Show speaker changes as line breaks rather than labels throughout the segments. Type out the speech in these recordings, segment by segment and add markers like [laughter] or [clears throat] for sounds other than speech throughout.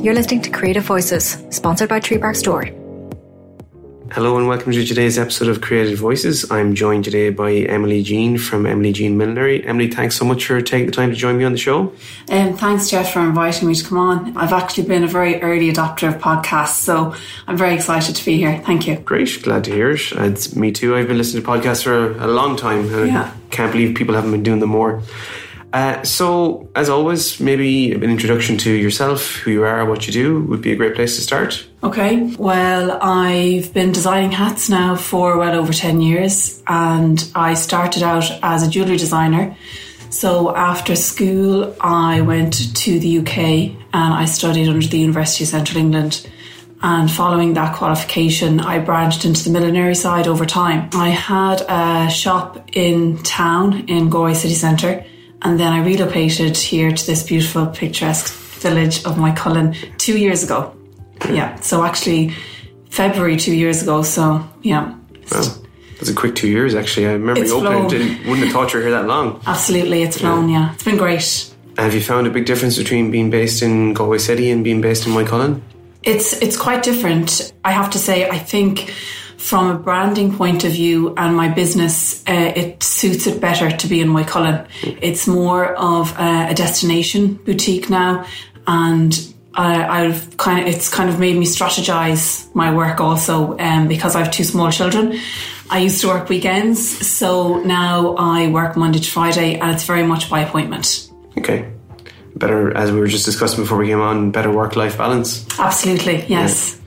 You're listening to Creative Voices, sponsored by Tree Bark Store.
Hello and welcome to today's episode of Creative Voices. I'm joined today by Emily Jean from Emily Jean Millinery. Emily, thanks so much for taking the time to join me on the show.
Um, thanks, Jeff, for inviting me to come on. I've actually been a very early adopter of podcasts, so I'm very excited to be here. Thank you.
Great, glad to hear it. It's me too. I've been listening to podcasts for a long time. and
Yeah.
I can't believe people haven't been doing them more. Uh, so, as always, maybe an introduction to yourself, who you are, what you do, would be a great place to start.
Okay, well, I've been designing hats now for well over 10 years, and I started out as a jewellery designer. So, after school, I went to the UK and I studied under the University of Central England. And following that qualification, I branched into the millinery side over time. I had a shop in town in Galway city centre, and then I relocated here to this beautiful, picturesque village of Moycullen two years ago. Yeah, so actually, February two years ago. So yeah,
Well, that's a quick two years, actually. I remember
It's
you opened,
flown.
wouldn't have thought you were here that long.
absolutely, it's flown. Yeah, it's been great.
Have you found a big difference between being based in Galway City and being based in Moycullen?
It's it's quite different. I have to say. I think from a branding point of view and my business, uh, it suits it better to be in Moycullen. It's more of a, a destination boutique now, and I, I've kind of it's kind of made me strategize my work also um, because I have two small children. I used to work weekends, so now I work Monday to Friday, and it's very much by appointment.
Okay. Better, as we were just discussing before we came on, better work life balance.
Absolutely, yes.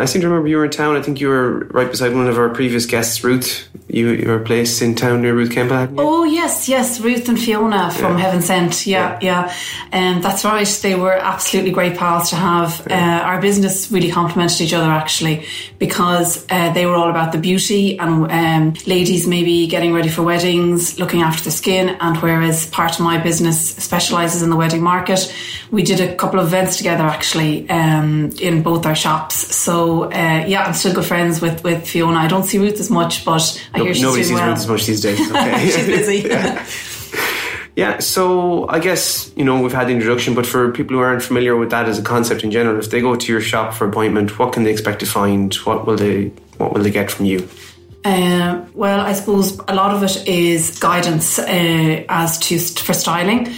I seem to remember you were in town. I think you were right beside one of our previous guests, Ruth. You, you were placed in town near Ruth Kempa.
Oh yes, yes, Ruth and Fiona from
Yeah.
Heaven Sent. Yeah, yeah, and that's right. They were absolutely great pals to have. Uh, our business really complemented each other actually because uh, they were all about the beauty and um, ladies maybe getting ready for weddings, looking after the skin, and whereas part of my business specialises in the wedding market, we did a couple of events together actually um, in both our shops. So uh, yeah, I'm still good friends with with Fiona. I don't see Ruth as much, but I
No-
hear she's
Nobody
doing
sees
well.
Ruth as much these days. [laughs] Okay.
She's busy. [laughs]
yeah, so I guess, you know, we've had the introduction, but for people who aren't familiar with that as a concept in general, if they go to your shop for appointment, what can they expect to find? What will they what will they get from you?
Uh, well, I suppose a lot of it is guidance uh, as to for styling.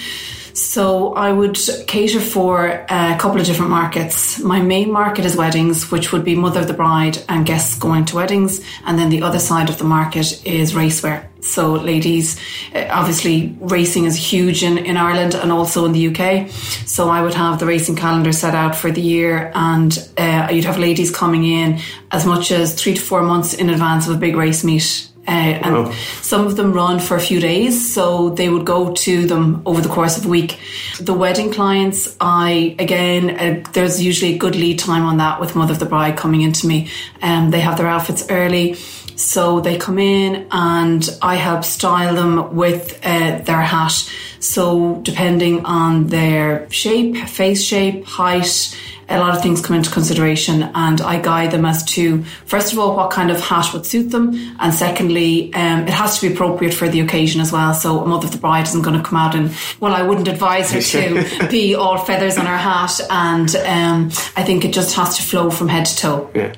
So I would cater for a couple of different markets. My main market is weddings, which would be mother of the bride and guests going to weddings, and then the other side of the market is racewear. So ladies, uh, obviously racing is huge in, in Ireland and also in the UK. So I would have the racing calendar set out for the year and uh, you'd have ladies coming in as much as three to four months in advance of a big race meet. Uh, and
Wow.
some of them run for a few days, so they would go to them over the course of a week. The wedding clients, I again, uh, there's usually a good lead time on that with mother of the bride coming into me, and they have their outfits early. So they come in and I help style them with uh, their hat. So depending on their shape, face shape, height, a lot of things come into consideration and I guide them as to, first of all, what kind of hat would suit them. And secondly, um, it has to be appropriate for the occasion as well. So a mother of the bride isn't going to come out and, well, I wouldn't advise her to [laughs] be all feathers on her hat. And um, I think it just has to flow from head to toe.
Yeah.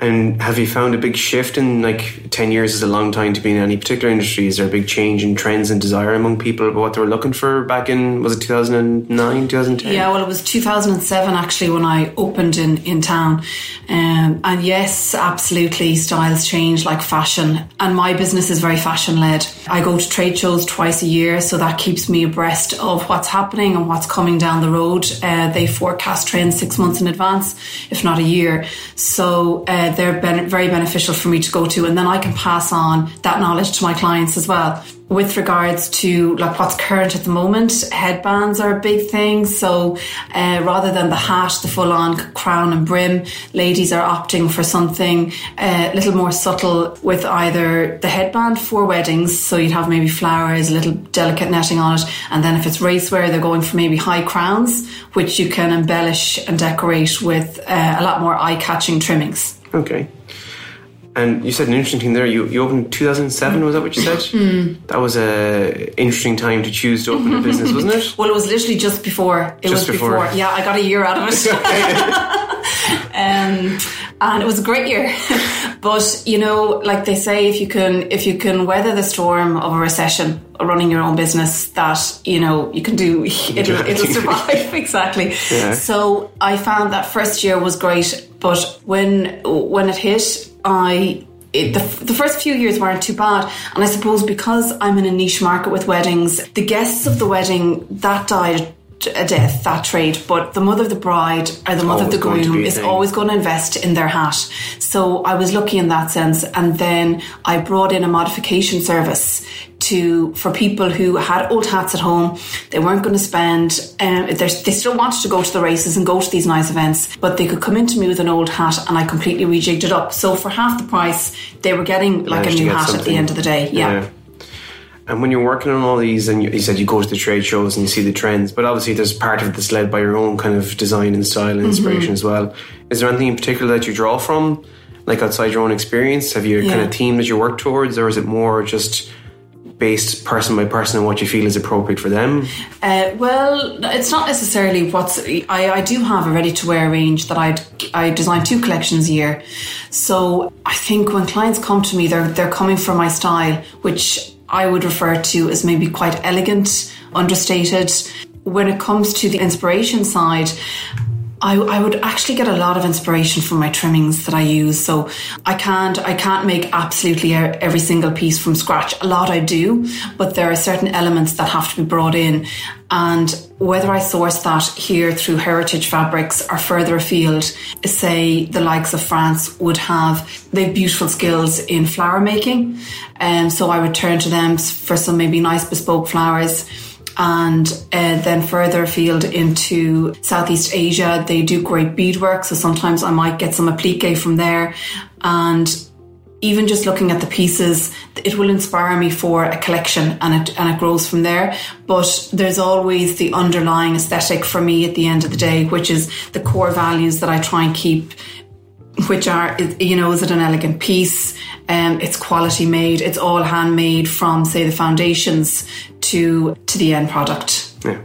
And have you found a big shift in like 10 years is a long time to be in any particular industry? Is there a big change in trends and desire among people about what they were looking for back in, was it 2009, 2010?
Yeah, well, it was 2007 actually when I opened in, in town. Um, and yes, absolutely, styles change like fashion. And my business is very fashion led. I go to trade shows twice a year, so that keeps me abreast of what's happening and what's coming down the road. Uh, they forecast trends six months in advance, if not a year. So uh, they're ben- very beneficial for me to go to. And then I can pass on that knowledge to my clients as well with regards to like what's current at the moment, headbands are a big thing. So uh, rather than the hat, the full-on crown and brim, ladies are opting for something uh, a little more subtle with either the headband for weddings. So you'd have maybe flowers, a little delicate netting on it, and then if it's racewear, they're going for maybe high crowns, which you can embellish and decorate with uh, a lot more eye-catching trimmings.
Okay. And you said an interesting thing there. You, you opened 2007, was that what you said? Mm. That was a interesting time to choose to open a business, wasn't it?
Well, it was literally just before. It
Just
was
before.
before. Yeah, I got a year out of it. [laughs] um, and it was a great year. [laughs] but you know, like they say, if you can if you can weather the storm of a recession, running your own business, that you know you can do. It'll, it'll survive [laughs] exactly.
Yeah.
So I found that first year was great, but when when it hit, I it, the, the first few years weren't too bad. And I suppose because I'm in a niche market with weddings, the guests of the wedding, that died a death, that trade. But the mother of the bride or the mother of the
Always going to
groom is
thing.
always going to invest in their hat. So I was lucky in that sense. And then I brought in a modification service to for people who had old hats at home. They weren't going to spend. Um, they still wanted to go to the races and go to these nice events, but they could come into me with an old hat, and I completely rejigged it up. So for half the price, they were getting like
Managed
a new hat at the end of the day. Yeah.
And when you're working on all these, and you, you said you go to the trade shows and you see the trends, but obviously there's part of it that's led by your own kind of design and style and inspiration
Mm-hmm.
as well. Is there anything in particular that you draw from, like outside your own experience? Have you a kind of theme that you work towards, or is it more just based person by person on what you feel is appropriate for them?
Uh, well, it's not necessarily what's. I, I do have a ready to wear range that I I design two collections a year. So I think when clients come to me, they're they're coming for my style, which I would refer to as maybe quite elegant, understated. When it comes to the inspiration side, I, I would actually get a lot of inspiration from my trimmings that I use. So I can't I can't make absolutely every single piece from scratch. A lot I do, but there are certain elements that have to be brought in. And whether I source that here through heritage fabrics or further afield, say the likes of France would have they beautiful skills in flower making, and so I would turn to them for some maybe nice bespoke flowers and uh, then further afield into Southeast Asia, they do great beadwork. So sometimes I might get some applique from there. And even just looking at the pieces, it will inspire me for a collection and it, and it grows from there. But there's always the underlying aesthetic for me at the end of the day, which is the core values that I try and keep which are you know is it an elegant piece um, it's quality made it's all handmade from say the foundations to to the end product
Yeah.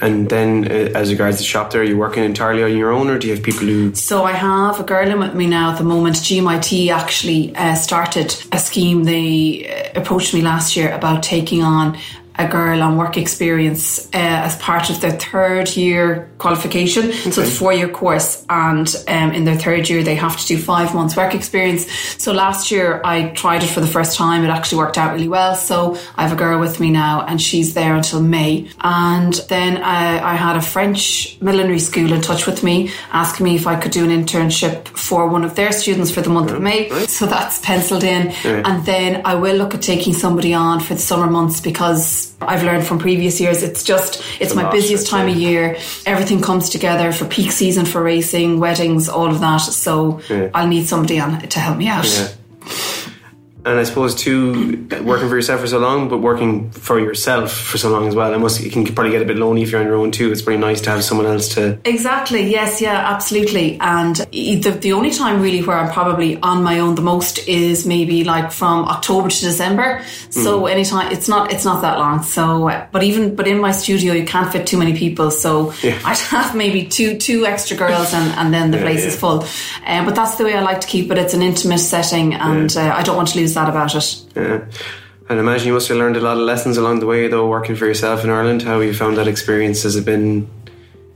And then, uh, as regards the shop, there, are you working entirely on your own, or do you have people who?
so I have a girl in with me now at the moment. GMIT actually uh, started a scheme. They uh, approached me last year about taking on a girl on work experience uh, as part of their third year qualification. So it's a four year course, and um, in their third year they have to do five months work experience. So last year I tried it for the first time. It actually worked out really well. So I have a girl with me now, and she's there until May. And then I, I had a French millinery school in touch with me, asking me if I could do an internship for one of their students for the month of May. So that's penciled in, and then I will look at taking somebody on for the summer months because I've learned from previous years. It's just it's
a
my busiest time of year. Everything comes together for peak season for racing, weddings, all of that. So
Yeah.
I'll need somebody on to help me out.
Yeah. And I suppose too, working for yourself for so long, but working for yourself for so long as well. I must. You can probably get a bit lonely if you're on your own too. It's pretty nice to have someone else to.
Exactly. Yes. Yeah. Absolutely. And the the only time really where I'm probably on my own the most is maybe like from October to December. So anytime it's not it's not that long. So uh, but even but in my studio you can't fit too many people. So
Yeah. [laughs]
I'd have maybe two two extra girls and and then the place is full. Um, but that's the way I like to keep it. It's an intimate setting, and uh, I don't want to lose that about it.
Yeah. And I imagine you must have learned a lot of lessons along the way, though, working for yourself in Ireland. How you found that experience? Has it been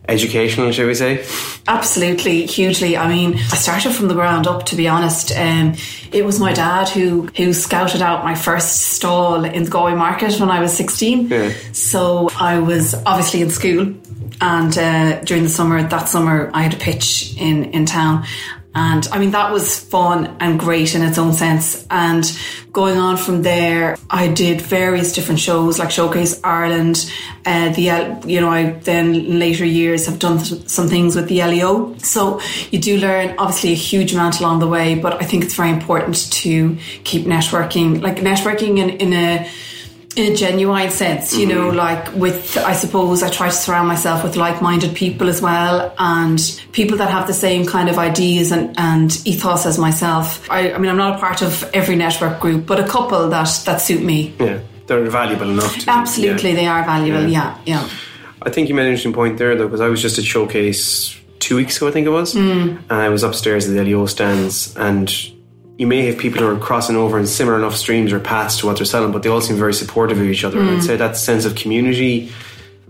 educational, shall we say?
Absolutely, hugely. I mean, I started from the ground up. To be honest, um, it was my dad who who scouted out my first stall in the Galway market when I was sixteen.
Yeah.
So I was obviously in school, and uh, during the summer, that summer, I had a pitch in in town. And I mean, that was fun and great in its own sense. And going on from there, I did various different shows like Showcase Ireland. Uh, the you know, I then later years have done some things with the LEO. So you do learn obviously a huge amount along the way, but I think it's very important to keep networking, like networking in, in a in a genuine sense, you know, mm-hmm. like with, I suppose I try to surround myself with like minded people as well and people that have the same kind of ideas and, and ethos as myself. I, I mean, I'm not a part of every network group, but a couple that, that suit me.
Yeah, they're valuable enough. To,
Absolutely,
yeah.
they are valuable. Yeah, yeah.
I think you made an interesting point there, though, because I was just at Showcase two weeks ago, I think it was, mm. and I was upstairs at the LEO stands, and you may have people who are crossing over in similar enough streams or paths to what they're selling, but they all seem very supportive of each other. And I'd say that sense of community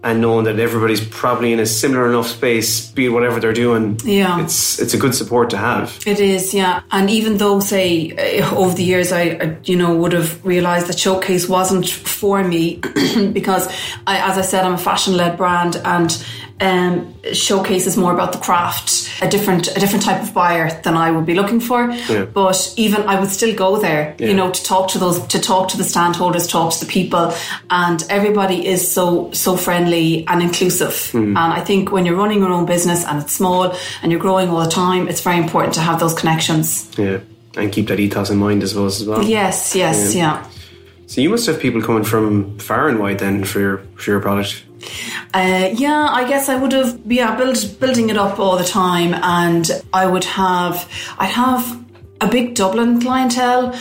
and knowing that everybody's probably in a similar enough space, be it whatever they're doing,
Yeah.
it's it's a good support to have.
It is, yeah. And even though, say, uh, over the years, I, I you know, would have realised that Showcase wasn't for me [clears throat] because, I, as I said, I'm a fashion-led brand, and um, Showcase is more about the craft, a different, a different type of buyer than I would be looking for.
Yeah.
But even I would still go there,
Yeah.
you know, to talk to those, to talk to the stand holders, talk to the people, and everybody is so so friendly and inclusive. And I think when you're running your own business and it's small and you're growing all the time, it's very important to have those connections.
Yeah, and keep that ethos in mind as well as well.
Yes, yes, yeah.
So you must have people coming from far and wide then for your for your product.
Uh, yeah, I guess I would have yeah build, building it up all the time, and I would have I'd have a big Dublin clientele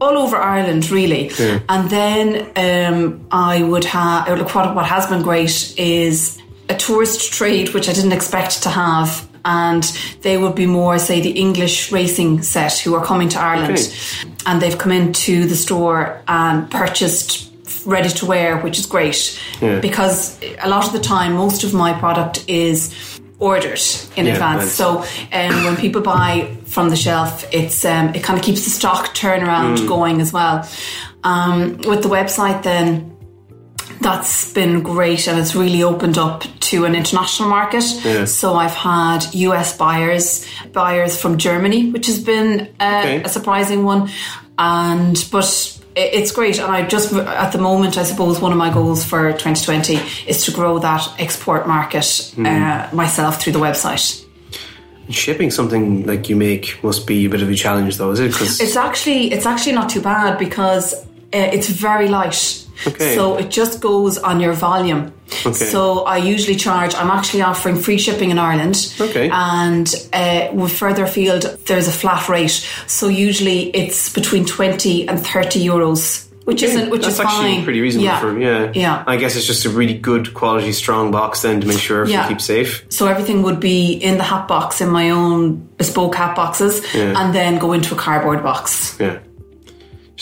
all over Ireland really, and then um, I would have look what what has been great is a tourist trade which I didn't expect to have. And they would be more, say, the English racing set who are coming to Ireland,
Okay.
and they've come into the store and purchased ready to wear, which is great
Yeah.
because a lot of the time, most of my product is ordered in
Yeah,
advance.
nice.
So um, when people buy from the shelf, it's um, it kind of keeps the stock turnaround
Mm.
going as well. Um, with the website, then that's been great and it's really opened up to an international market.
Yeah.
So I've had US buyers, buyers from Germany, which has been uh,
Okay.
a surprising one. And but it's great, and I just at the moment, I suppose one of my goals for 2020 is to grow that export market uh, myself through the website.
Shipping something like you make must be a bit of a challenge, though, is it? Because
It's actually it's actually not too bad because uh, it's very light.
Okay.
So it just goes on your volume.
Okay.
So I usually charge. I'm actually offering free shipping in Ireland.
Okay.
And uh, with further afield, there's a flat rate. So usually it's between twenty and thirty euros, which isn't which
that's
is
actually
fine.
pretty reasonable
yeah.
for yeah.
Yeah.
I guess it's just a really good quality, strong box then to make sure everything
Yeah.
keeps safe.
So everything would be in the hat box in my own bespoke hat boxes,
Yeah.
and then go into a cardboard box.
Yeah.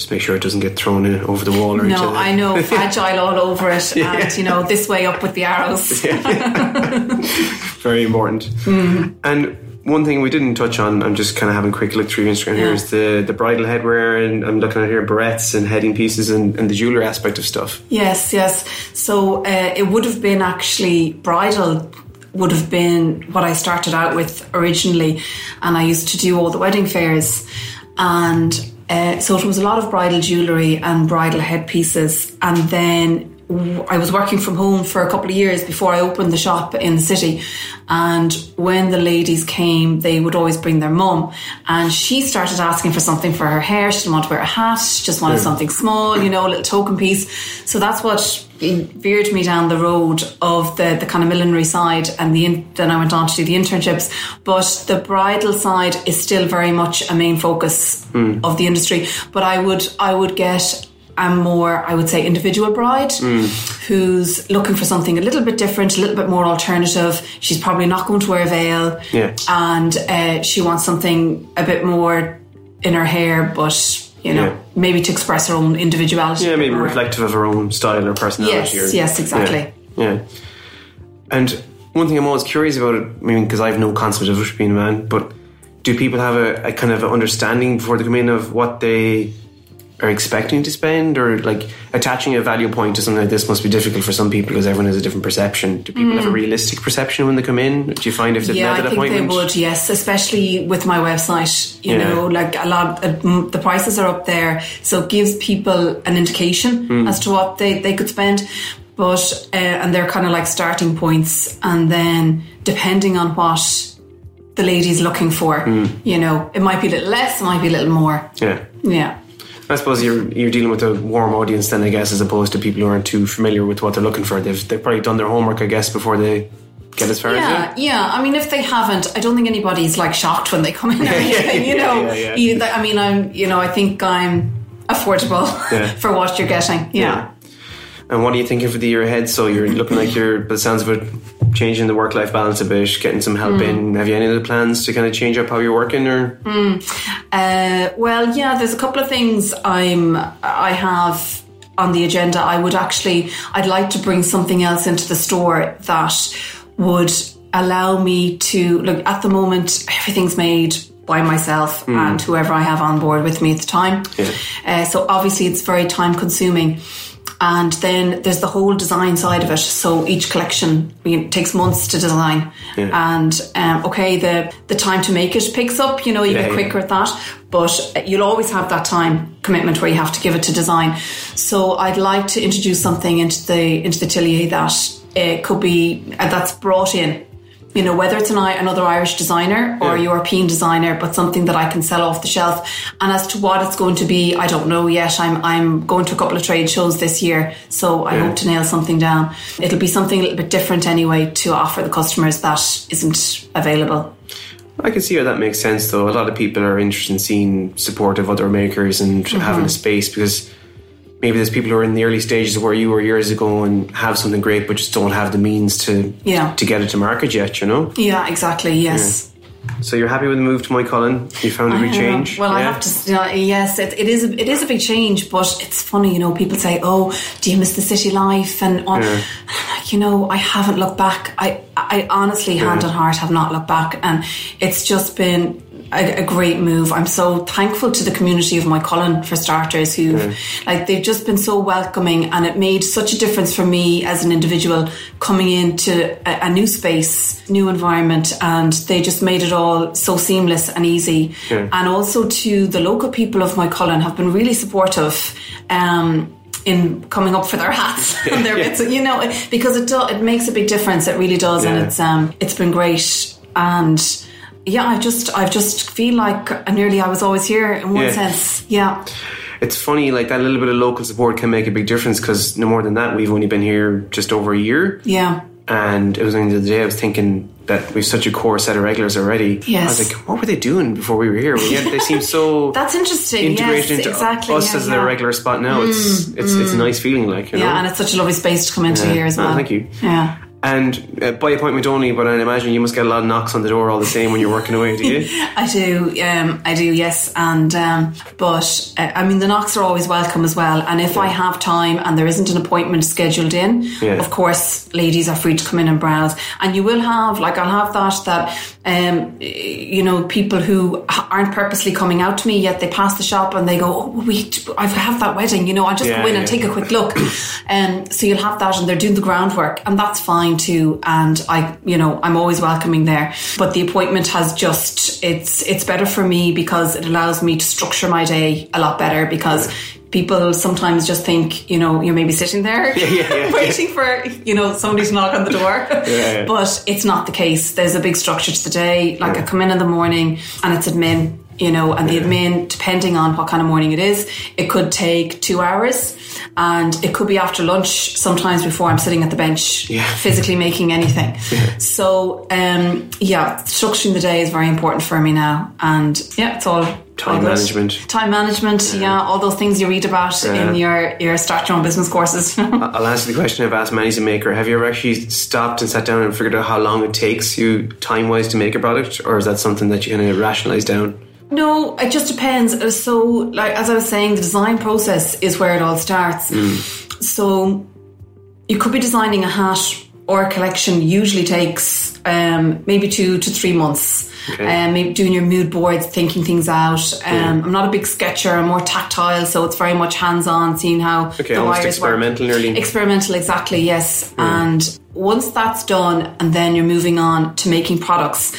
Just make sure it doesn't get thrown in over the wall or
No, I know, [laughs] fragile all over it, [laughs] and you know, this way up with the arrows. [laughs]
Very important.
Mm-hmm.
And one thing we didn't touch on, I'm just kind of having a quick look through your Instagram here,
Yeah.
is the, the bridal headwear, and I'm looking at here barrettes and heading pieces and, and the jeweler aspect of stuff.
Yes, yes. So uh, it would have been actually bridal would have been what I started out with originally, and I used to do all the wedding fairs, and uh, so it was a lot of bridal jewellery and bridal headpieces, and then I was working from home for a couple of years before I opened the shop in the city. And when the ladies came, they would always bring their mum. And she started asking for something for her hair. She didn't want to wear a hat. She just wanted something small, you know, a little token piece. So that's what veered me down the road of the, the kind of millinery side. And the in, then I went on to do the internships. But the bridal side is still very much a main focus hmm. of the industry. But I would, I would get a more, I would say, individual bride who's looking for something a little bit different, a little bit more alternative. She's probably not going to wear a veil,
Yeah.
and uh, she wants something a bit more in her hair, but you know,
Yeah.
maybe to express her own individuality.
Yeah, maybe
Or-
reflective of her own style or personality.
Yes,
or,
yes, exactly.
Yeah. yeah. And one thing I'm always curious about it, I mean, because I have no concept of being a man, but do people have a, a kind of understanding before they come in of what they are expecting to spend, or like attaching a value point to something like this must be difficult for some people because everyone has a different perception. Do people have a realistic perception when they come in? Do you find if they've
Mm. Yeah,
met
I think they would. Yes, especially with my website. You
Yeah.
know, like a lot, uh, mm, the prices are up there, so it gives people an indication
Hmm.
as to what they they could spend. But uh, and they're kind of like starting points, and then depending on what the lady's looking for,
Hmm.
you know, it might be a little less, it might be a little more.
Yeah.
Yeah.
I suppose you're you're dealing with a warm audience then, I guess, as opposed to people who aren't too familiar with what they're looking for. They've they've probably done their homework, I guess, before they get as far
Yeah,
as
yeah. Yeah. I mean, if they haven't, I don't think anybody's like shocked when they come in or [laughs] anything. [laughs] you know,
yeah, yeah.
You- I mean, I'm, you know, I think I'm affordable [laughs] for what you're getting. Yeah.
And what are you thinking for the year ahead? So you're looking like you're, by the sounds of it, changing the work life balance a bit, getting some help
Mm.
in. Have you any other plans to kind of change up how you're working, or
Uh, well, yeah, there's a couple of things I'm I have on the agenda. I would actually I'd like to bring something else into the store that would allow me to look at the moment everything's made by myself and whoever I have on board with me at the time.
Yeah.
Uh, so obviously it's very time consuming. And then there's the whole design side of it. So each collection takes months to design, and um, okay, the the time to make it picks up. You know, you
Yeah,
get
yeah.
quicker at that, but you'll always have that time commitment where you have to give it to design. So I'd like to introduce something into the into the atelier that uh, could be uh, that's brought in. You know, whether it's an another Irish designer or a European designer, but something that I can sell off the shelf. And as to what it's going to be, I don't know yet. I'm I'm going to a couple of trade shows this year, so I
Yeah.
hope to nail something down. It'll be something a little bit different anyway to offer the customers that isn't available.
I can see how that makes sense. Though a lot of people are interested in seeing support of other makers and
Mm-hmm.
having a space because maybe there's people who are in the early stages of where you were years ago and have something great, but just don't have the means to
Yeah.
to get it to market yet. You know.
Yeah, exactly. Yes.
So you're happy with the move to Moycullen? You found a big change.
Well, I have to. You know, yes, it, it is. A, it is a big change, but it's funny. You know, people say, "Oh, do you miss the city life?" And on,
Yeah. [sighs]
You know, I haven't looked back. I, I honestly, hand on heart, have not looked back, and it's just been. A, a great move. I'm so thankful to the community of Moycullen for starters, who like they've just been so welcoming, and it made such a difference for me as an individual coming into a, a new space, new environment, and they just made it all so seamless and easy. And also to the local people of Moycullen have been really supportive. Um, in coming up for their hats [laughs] and their
Yeah.
bits, you know, because it do, it makes a big difference. It really does,
Yeah.
and it's um, it's been great. And yeah, I just I just feel like nearly I was always here in one
Yeah.
sense. Yeah,
It's funny, like that little bit of local support can make a big difference because no more than that, we've only been here just over a year.
yeah.
And it was only the other day I was thinking that we've such a core set of regulars already.
Yes.
I was like, what were they doing before we were here? Well, yeah, they seem so [laughs]
That's interesting.
integrated
yes,
into
exactly.
us
yeah,
as
yeah. Mm,
their regular spot now. It's it's it's a nice feeling, like you know.
Yeah, and it's such a lovely space to come into
Yeah.
here as
Oh,
well.
thank you.
Yeah.
And uh, by appointment only, but I imagine you must get a lot of knocks on the door all the same when you're working away, do you? [laughs]
I do, um, I do, yes, and um, but uh, I mean the knocks are always welcome as well. And if I have time and there isn't an appointment scheduled in,
Yeah.
of course, ladies are free to come in and browse. And you will have, like, I'll have that that um, you know people who aren't purposely coming out to me yet they pass the shop and they go, oh, we, I have that wedding, you know, I just
Yeah,
go in and
yeah.
take a quick look. And [clears throat] so you'll have that, and they're doing the groundwork, and that's fine too. And I, you know, I'm always welcoming there. But the appointment has just it's it's better for me because it allows me to structure my day a lot better because. People sometimes just think, you know, you may be sitting there [laughs]
yeah, yeah. [laughs]
waiting for, you know, somebody to knock on the door. [laughs]
yeah.
But it's not the case. There's a big structure to the day. Like I come in in the morning and it's admin, you know, and the admin, depending on what kind of morning it is, it could take two hours and it could be after lunch sometimes before I'm sitting at the bench
Yeah.
physically making anything. [laughs] So, um, yeah, structuring the day is very important for me now. And yeah, it's all
Time management.
Time management, yeah. all those things you read about
Yeah.
in your, your start your own business courses. [laughs]
I'll answer the question I've asked many as a maker. Have you ever actually stopped and sat down and figured out how long it takes you time wise to make a product? Or is that something that you kind of rationalize down?
No, it just depends. So, like as I was saying, the design process is where it all starts. So, you could be designing a hat or a collection. Usually takes um, maybe two to three months.
Okay.
Um, maybe doing your mood boards, thinking things out. Um, I'm not a big sketcher. I'm more tactile, so it's very much hands-on, seeing how
Okay,
the
almost
wires work.
experimental nearly.
Experimental, exactly, yes. And once that's done, and then you're moving on to making products,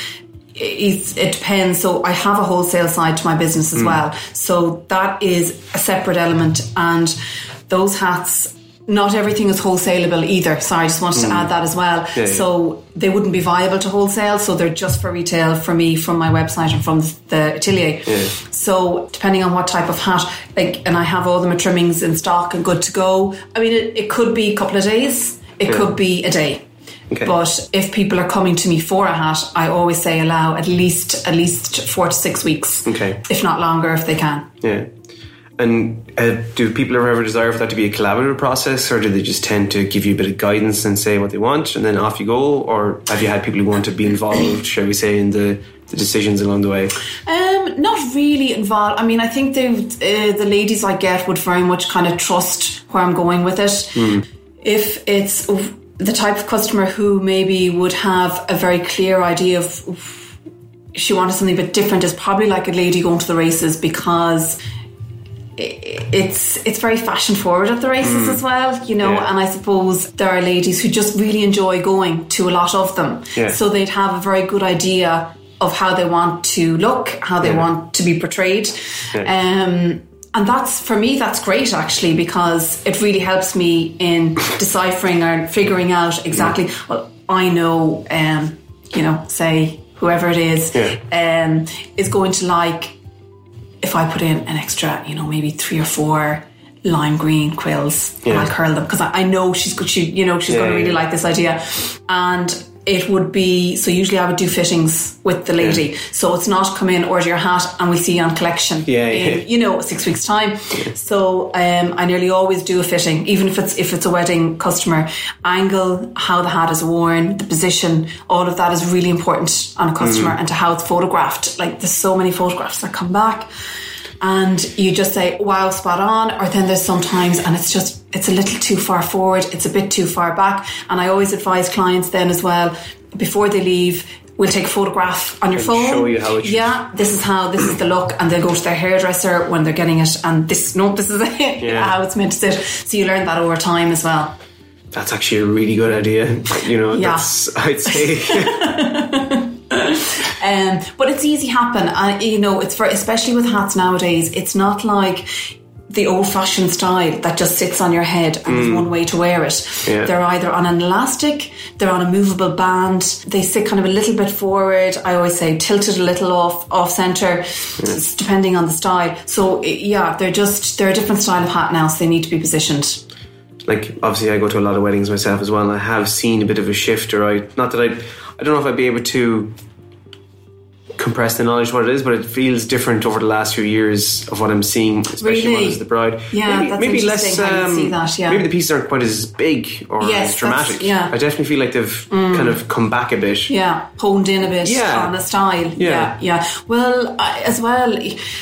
it, it depends. So I have a wholesale side to my business as well. So that is a separate element. And those hats not everything is wholesalable either. Sorry, I just wanted to add that as well.
Mm. Yeah.
so they wouldn't be viable to wholesale, so they're just for retail for me from my website and from the atelier.
Yeah.
So depending on what type of hat, like, and I have all the trimmings in stock and good to go. I mean, it, it could be a couple of days, it
Yeah.
could be a day.
Okay.
But if people are coming to me for a hat, I always say allow at least at least four to six weeks,
Okay.
if not longer, if they can.
Yeah. And uh, do people ever have a desire for that to be a collaborative process, or do they just tend to give you a bit of guidance and say what they want, and then off you go? Or have you had people who want to be involved, shall we say, in the, the decisions along the way?
Um, not really involved. I mean, I think the uh, the ladies I get would very much kind of trust where I'm going with it. If it's the type of customer who maybe would have a very clear idea of she wanted something a bit different, is probably like a lady going to the races because it's it's very fashion forward at the races as well, you know.
Yeah.
And I suppose there are ladies who just really enjoy going to a lot of them,
Yeah.
so they'd have a very good idea of how they want to look, how they
Yeah.
want to be portrayed. Um, and that's for me, that's great actually because it really helps me in deciphering or figuring out exactly. Well, I know, um, you know, say whoever it is
Yeah.
um, is going to like if I put in an extra, you know, maybe three or four lime green quills and I'll curl them because I, I know she's good. She, you know, she's
Yeah,
going to really
yeah.
like this idea, and it would be so. Usually, I would do fittings with the lady, so it's not come in, order your hat, and we see you on collection.
Yeah,
in,
yeah.
you know, six weeks time. So um, I nearly always do a fitting, even if it's if it's a wedding customer. Angle, how the hat is worn, the position, all of that is really important on a customer, and to how it's photographed. Like there's so many photographs that come back, and you just say, "Wow, spot on," or then there's sometimes, and it's just it's a little too far forward, it's a bit too far back, and I always advise clients then as well before they leave. We'll take a photograph on your phone.
show you how it
Yeah, this is how this is the look, and they'll go to their hairdresser when they're getting it, and this no, this is it, [laughs]
Yeah.
how it's meant to sit. So you learn that over time as well.
That's actually a really good idea. You know,
Yeah.
that's I'd say. [laughs]
Um, but it's easy happen, and you know it's for especially with hats nowadays. It's not like the old-fashioned style that just sits on your head and there's mm. one way to wear it.
Yeah.
They're either on an elastic, they're on a movable band. They sit kind of a little bit forward. I always say tilted a little off off center, It's depending on the style. So yeah, they're just they're a different style of hat now, so they need to be positioned.
like obviously I go to a lot of weddings myself as well, and I have seen a bit of a shift. Or I not that I I don't know if I'd be able to compress the knowledge what it is, but it feels different over the last few years of what I'm seeing, especially
Really?
the bride.
Yeah,
maybe,
that's
maybe less.
interesting
Um,
see that, yeah.
Maybe the pieces aren't quite as big or
Yes,
as dramatic.
yeah. Mm.
I definitely feel like they've kind of come back a bit.
Yeah, honed in a bit
Yeah.
on the style.
Yeah.
Yeah, yeah. Well, I, as well,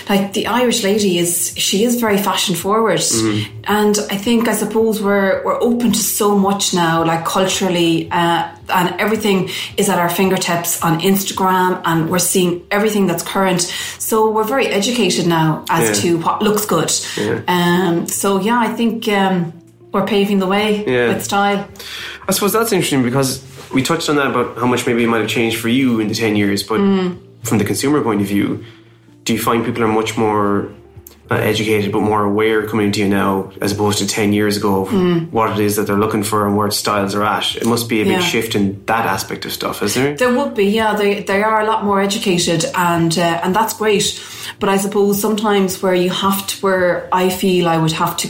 like the Irish lady is, she is very fashion forward,
Mm-hmm.
And I think I suppose we're we're open to so much now, like culturally, uh, and everything is at our fingertips on Instagram, and we're seeing everything that's current. So we're very educated now as
Yeah.
to what looks good.
Yeah.
Um, so yeah, I think um, we're paving the way
Yeah.
with style.
I suppose that's interesting because we touched on that about how much maybe it might have changed for you in the 10 years, but
Mm.
from the consumer point of view, do you find people are much more not educated but more aware coming into you now as opposed to 10 years ago of what it is that they're looking for and where styles are at? It must be a big
Mm. Yeah.
shift in that aspect of stuff, is there?
There would be, yeah. They they are a lot more educated, and uh, and that's great. But I suppose sometimes where you have to, where I feel I would have to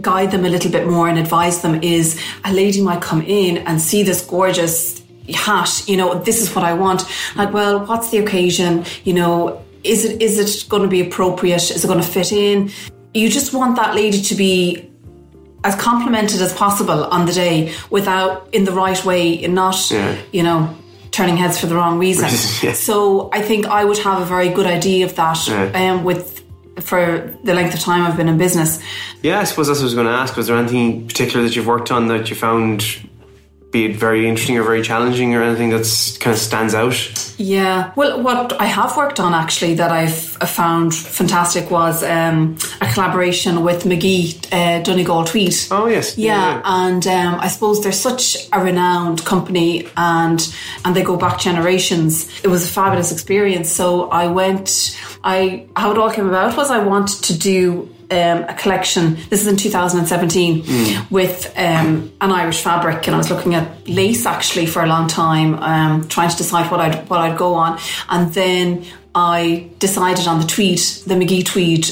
guide them a little bit more and advise them is a lady might come in and see this gorgeous hat. You know, this is what I want. Like, well, what's the occasion? You know, is it is it going to be appropriate? Is it going to fit in? You just want that lady to be as complimented as possible on the day without in the right way and not
Yeah.
you know turning heads for the wrong reason [laughs]
Yeah.
so i think i would have a very good idea of that
Yeah.
um, with for the length of time i've been in business
Yeah, I suppose that's what I was going to ask. Was there anything particular that you've worked on that you found, be it very interesting or very challenging, or anything that's kind of stands out?
Yeah. Well, what I have worked on actually that I've found fantastic was um, a collaboration with Magee uh, Donegal Tweed.
Oh, yes.
Yeah,
Yeah.
and um, I suppose they're such a renowned company, and and they go back generations. It was a fabulous experience. So I went. I how it all came about was I wanted to do um, a collection. This is in 2017
Mm.
with um, an Irish fabric, and I was looking at lace actually for a long time, um, trying to decide what I'd what I'd go on, and then I decided on the tweed, the Magee tweed,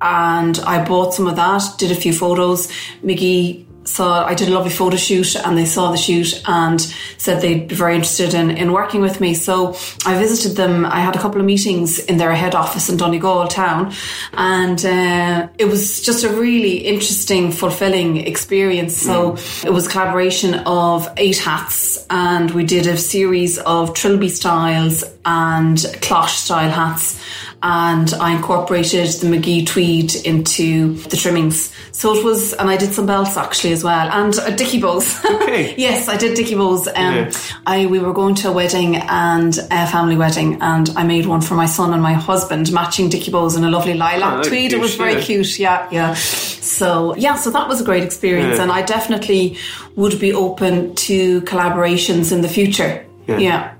and I bought some of that. Did a few photos. Magee saw I did a lovely photo shoot and they saw the shoot and said they'd be very interested in, in working with me. So I visited them. I had a couple of meetings in their head office in Donegal town and uh, it was just a really interesting, fulfilling experience. So it was a collaboration of eight hats and we did a series of trilby styles and cloche style hats and I incorporated the Magee tweed into the trimmings. So it was, and I did some belts actually as well, and uh, dicky bows. [laughs]
Okay.
yes, I did dicky bows. Um,
Yeah.
I we were going to a wedding and a family wedding, and I made one for my son and my husband, matching dicky bows in a lovely lilac
Oh,
tweed.
cute,
it was very
yeah.
cute. Yeah, yeah. So yeah, so that was a great experience,
Yeah.
and I definitely would be open to collaborations in the future.
Yeah.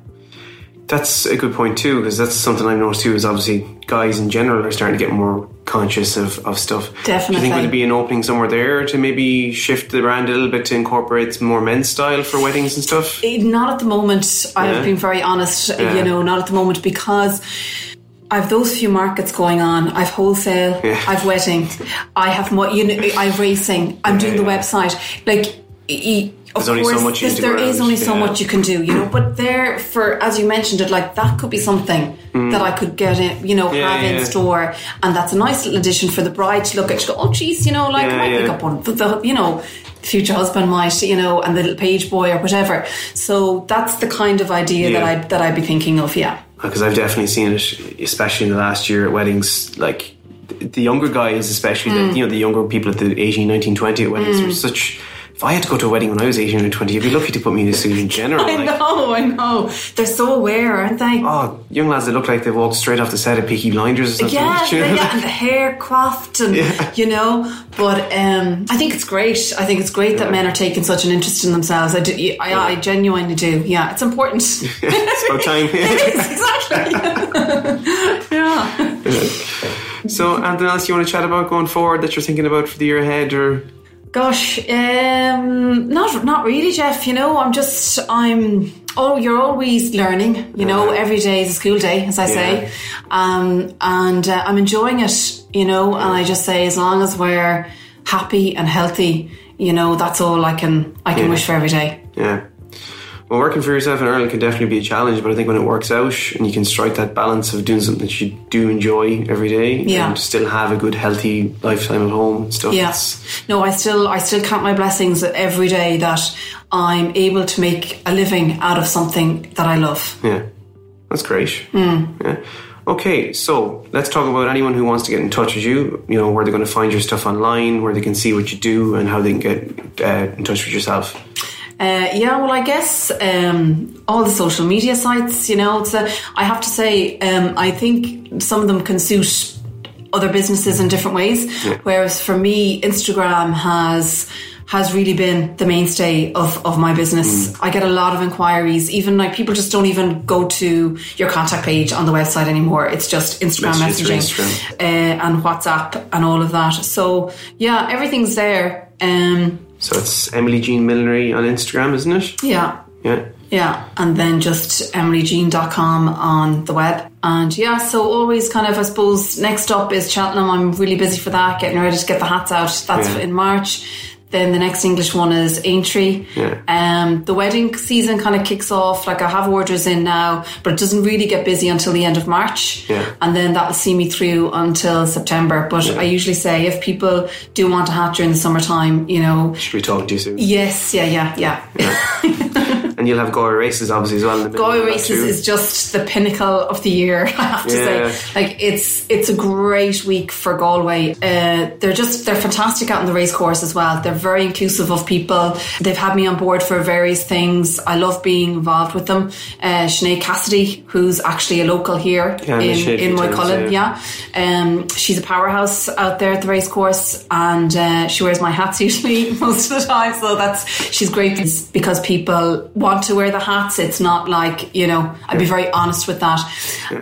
That's a good point too, because that's something I've noticed too. Is obviously guys in general are starting to get more conscious of, of stuff. Do you think
Definitely.
would be an opening somewhere there to maybe shift the brand a little bit to incorporate more men's style for weddings and stuff?
Eh, Not at the moment.
Yeah.
I've been very honest.
Yeah.
You know, not at the moment because I've those few markets going on. I've wholesale.
Yeah.
I've wedding. I have more. You know, I've racing. I'm doing the website. Like. Of
There's only so
course,
much you
there's-
can do
there is only so
yeah.
much you can do, you know. But there, for as you mentioned it, like that could be something that I could get in, you know,
Mm. Yeah,
have
yeah.
in store, and that's a nice little addition for the bride to look at. To go, oh, geez, you know, like I might pick up one. The, the, you know, future husband might, you know, and the little page boy or whatever. So that's the kind of idea that. I that I'd be thinking of. Yeah,
because I've definitely seen it, especially in the last year at weddings. Like the younger guys, especially
Mm.
the you know the younger people at the 18, 19, 20 at weddings. are such. If I had to go to a wedding when I was eighteen or twenty, you'd be lucky to put me in a suit in general.
I
like,
know, I know. They're so aware, aren't they?
Oh, young lads that look like they walked straight off the set of Peaky Blinders or something.
Yeah,
know?
yeah, and the hair coiffed, and
Yeah.
you know. But um, I think it's great. I think it's great that men are taking such an interest in themselves. I do. I, I genuinely do. Yeah, it's important. [laughs]
it's about time. [laughs]
exactly. [laughs] yeah.
so, anything else you want to chat about going forward that you're thinking about for the year ahead, or
Gosh, um, not not really, Jeff. You know, I'm just I'm. Oh, you're always learning. You know, every day is a school day, as I say, um, and uh, I'm enjoying it. You know, and I just say as long as we're happy and healthy, you know, that's all I can I can
Yeah.
wish for every day.
yeah. Well, working for yourself in Ireland can definitely be a challenge, but I think when it works out and you can strike that balance of doing something that you do enjoy every day
Yeah.
and still have a good, healthy lifetime at home and stuff.
Yeah. No, I still I still count my blessings every day that I'm able to make a living out of something that I love.
Yeah, that's great.
Hmm.
Yeah. Okay, so let's talk about anyone who wants to get in touch with you. You know where they're going to find your stuff online, where they can see what you do, and how they can get uh, in touch with yourself.
Uh, yeah, well, I guess um, all the social media sites. You know, it's a, I have to say, um, I think some of them can suit other businesses in different ways. Whereas for me, Instagram has has really been the mainstay of, of my business. I get a lot of inquiries. Even like people just don't even go to your contact page on the website anymore. It's just Instagram
Messages
messaging
Instagram.
Uh, and WhatsApp and all of that. So yeah, everything's there. Um,
So it's Emily Jean Millinery on Instagram, isn't it?
yeah.
Yeah.
Yeah, and then just emilyjean.com on the web. And yeah, so always kind of, I suppose, next up is Cheltenham. I'm really busy for that, getting ready to get the hats out. That's
Yeah.
in March. Then the next English one is Aintree.
Yeah.
Um, the wedding season kind of kicks off. Like I have orders in now, but it doesn't really get busy until the end of March.
Yeah.
And then that will see me through until September. But I usually say if people do want a hat during the summertime, you know,
Should we talk to you soon.
yes, yeah, yeah, yeah. [laughs]
And you'll have Galway races, obviously, as well. In the middle Galway
races is just the pinnacle of the year. [laughs] I have to
Yeah.
say, like it's it's a great week for Galway. Uh, they're just they're fantastic out in the race course as well. They're very inclusive of people. They've had me on board for various things. I love being involved with them. Uh, Sinead Cassidy, who's actually a local here
Yeah,
in in
times,
Moycullen,
yeah.
yeah. Um, she's a powerhouse out there at the race course, and uh, she wears my hats [laughs] usually most of the time. So that's she's great because people want to wear the hats. It's not like you know. I'd be very honest with that.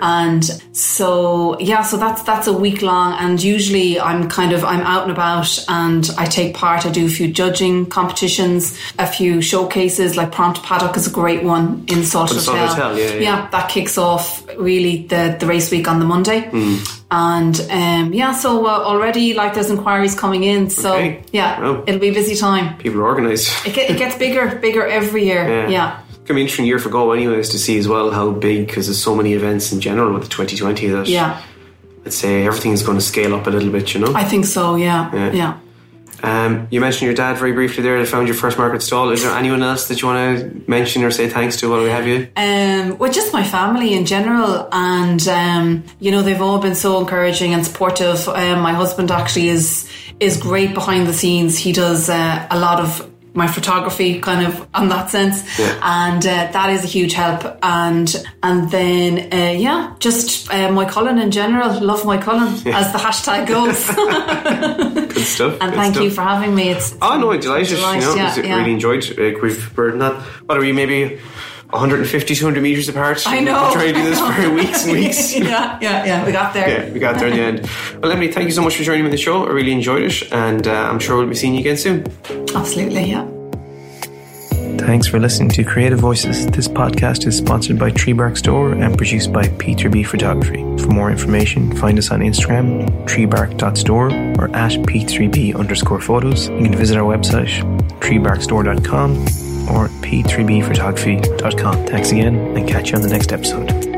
And so yeah, so that's that's a week long, and usually I'm kind of I'm out and about, and I take part. I do a few judging competitions, a few showcases. Like Prompt Paddock is a great one in
Salthill Hotel, yeah, yeah.
that kicks off really the the race week on the Monday.
Hmm.
And um, yeah, so uh, already like there's inquiries coming in. So
Okay.
yeah,
Oh.
it'll be a busy time.
People are organised.
It, get, it gets bigger, bigger every year.
Yeah.
Yeah.
It's gonna be an interesting year for Go, anyways, to see as well how big because there's so many events in general with the 2020 that
Yeah.
I'd say everything's going to scale up a little bit. You know.
I think so. Yeah.
Yeah.
Yeah.
Um, you mentioned your dad very briefly there. That found your first market stall. Is there anyone else that you want to mention or say thanks to while we have you?
Um, well, just my family in general, and um, you know they've all been so encouraging and supportive. Um, my husband actually is is great behind the scenes. He does uh, a lot of my photography, kind of on that sense,
Yeah.
and uh, that is a huge help. And and then uh, yeah, just uh, Moycullen in general. Love Moycullen, as the hashtag goes. [laughs] [laughs]
Good stuff.
and
good
thank
stuff.
you for having me. It's, it's
Oh no, delighted.
a delight,
you know,
yeah, yeah.
really enjoyed. Uh, we've been that. What are we? Maybe 150, 200 meters apart.
I
We've
know.
Trying to do this for weeks and weeks. [laughs]
yeah, yeah, yeah. We got there.
Yeah, we got there in the end. Well, Emily, thank you so much for joining me on the show. I really enjoyed it, and uh, I'm sure we'll be seeing you again soon.
Absolutely, yeah.
Thanks for listening to Creative Voices. This podcast is sponsored by Treebark Store and produced by P3B Photography. For more information, find us on Instagram, treebark.store or at P3B underscore photos. You can visit our website, treebarkstore.com or p3bphotography.com. Thanks again and catch you on the next episode.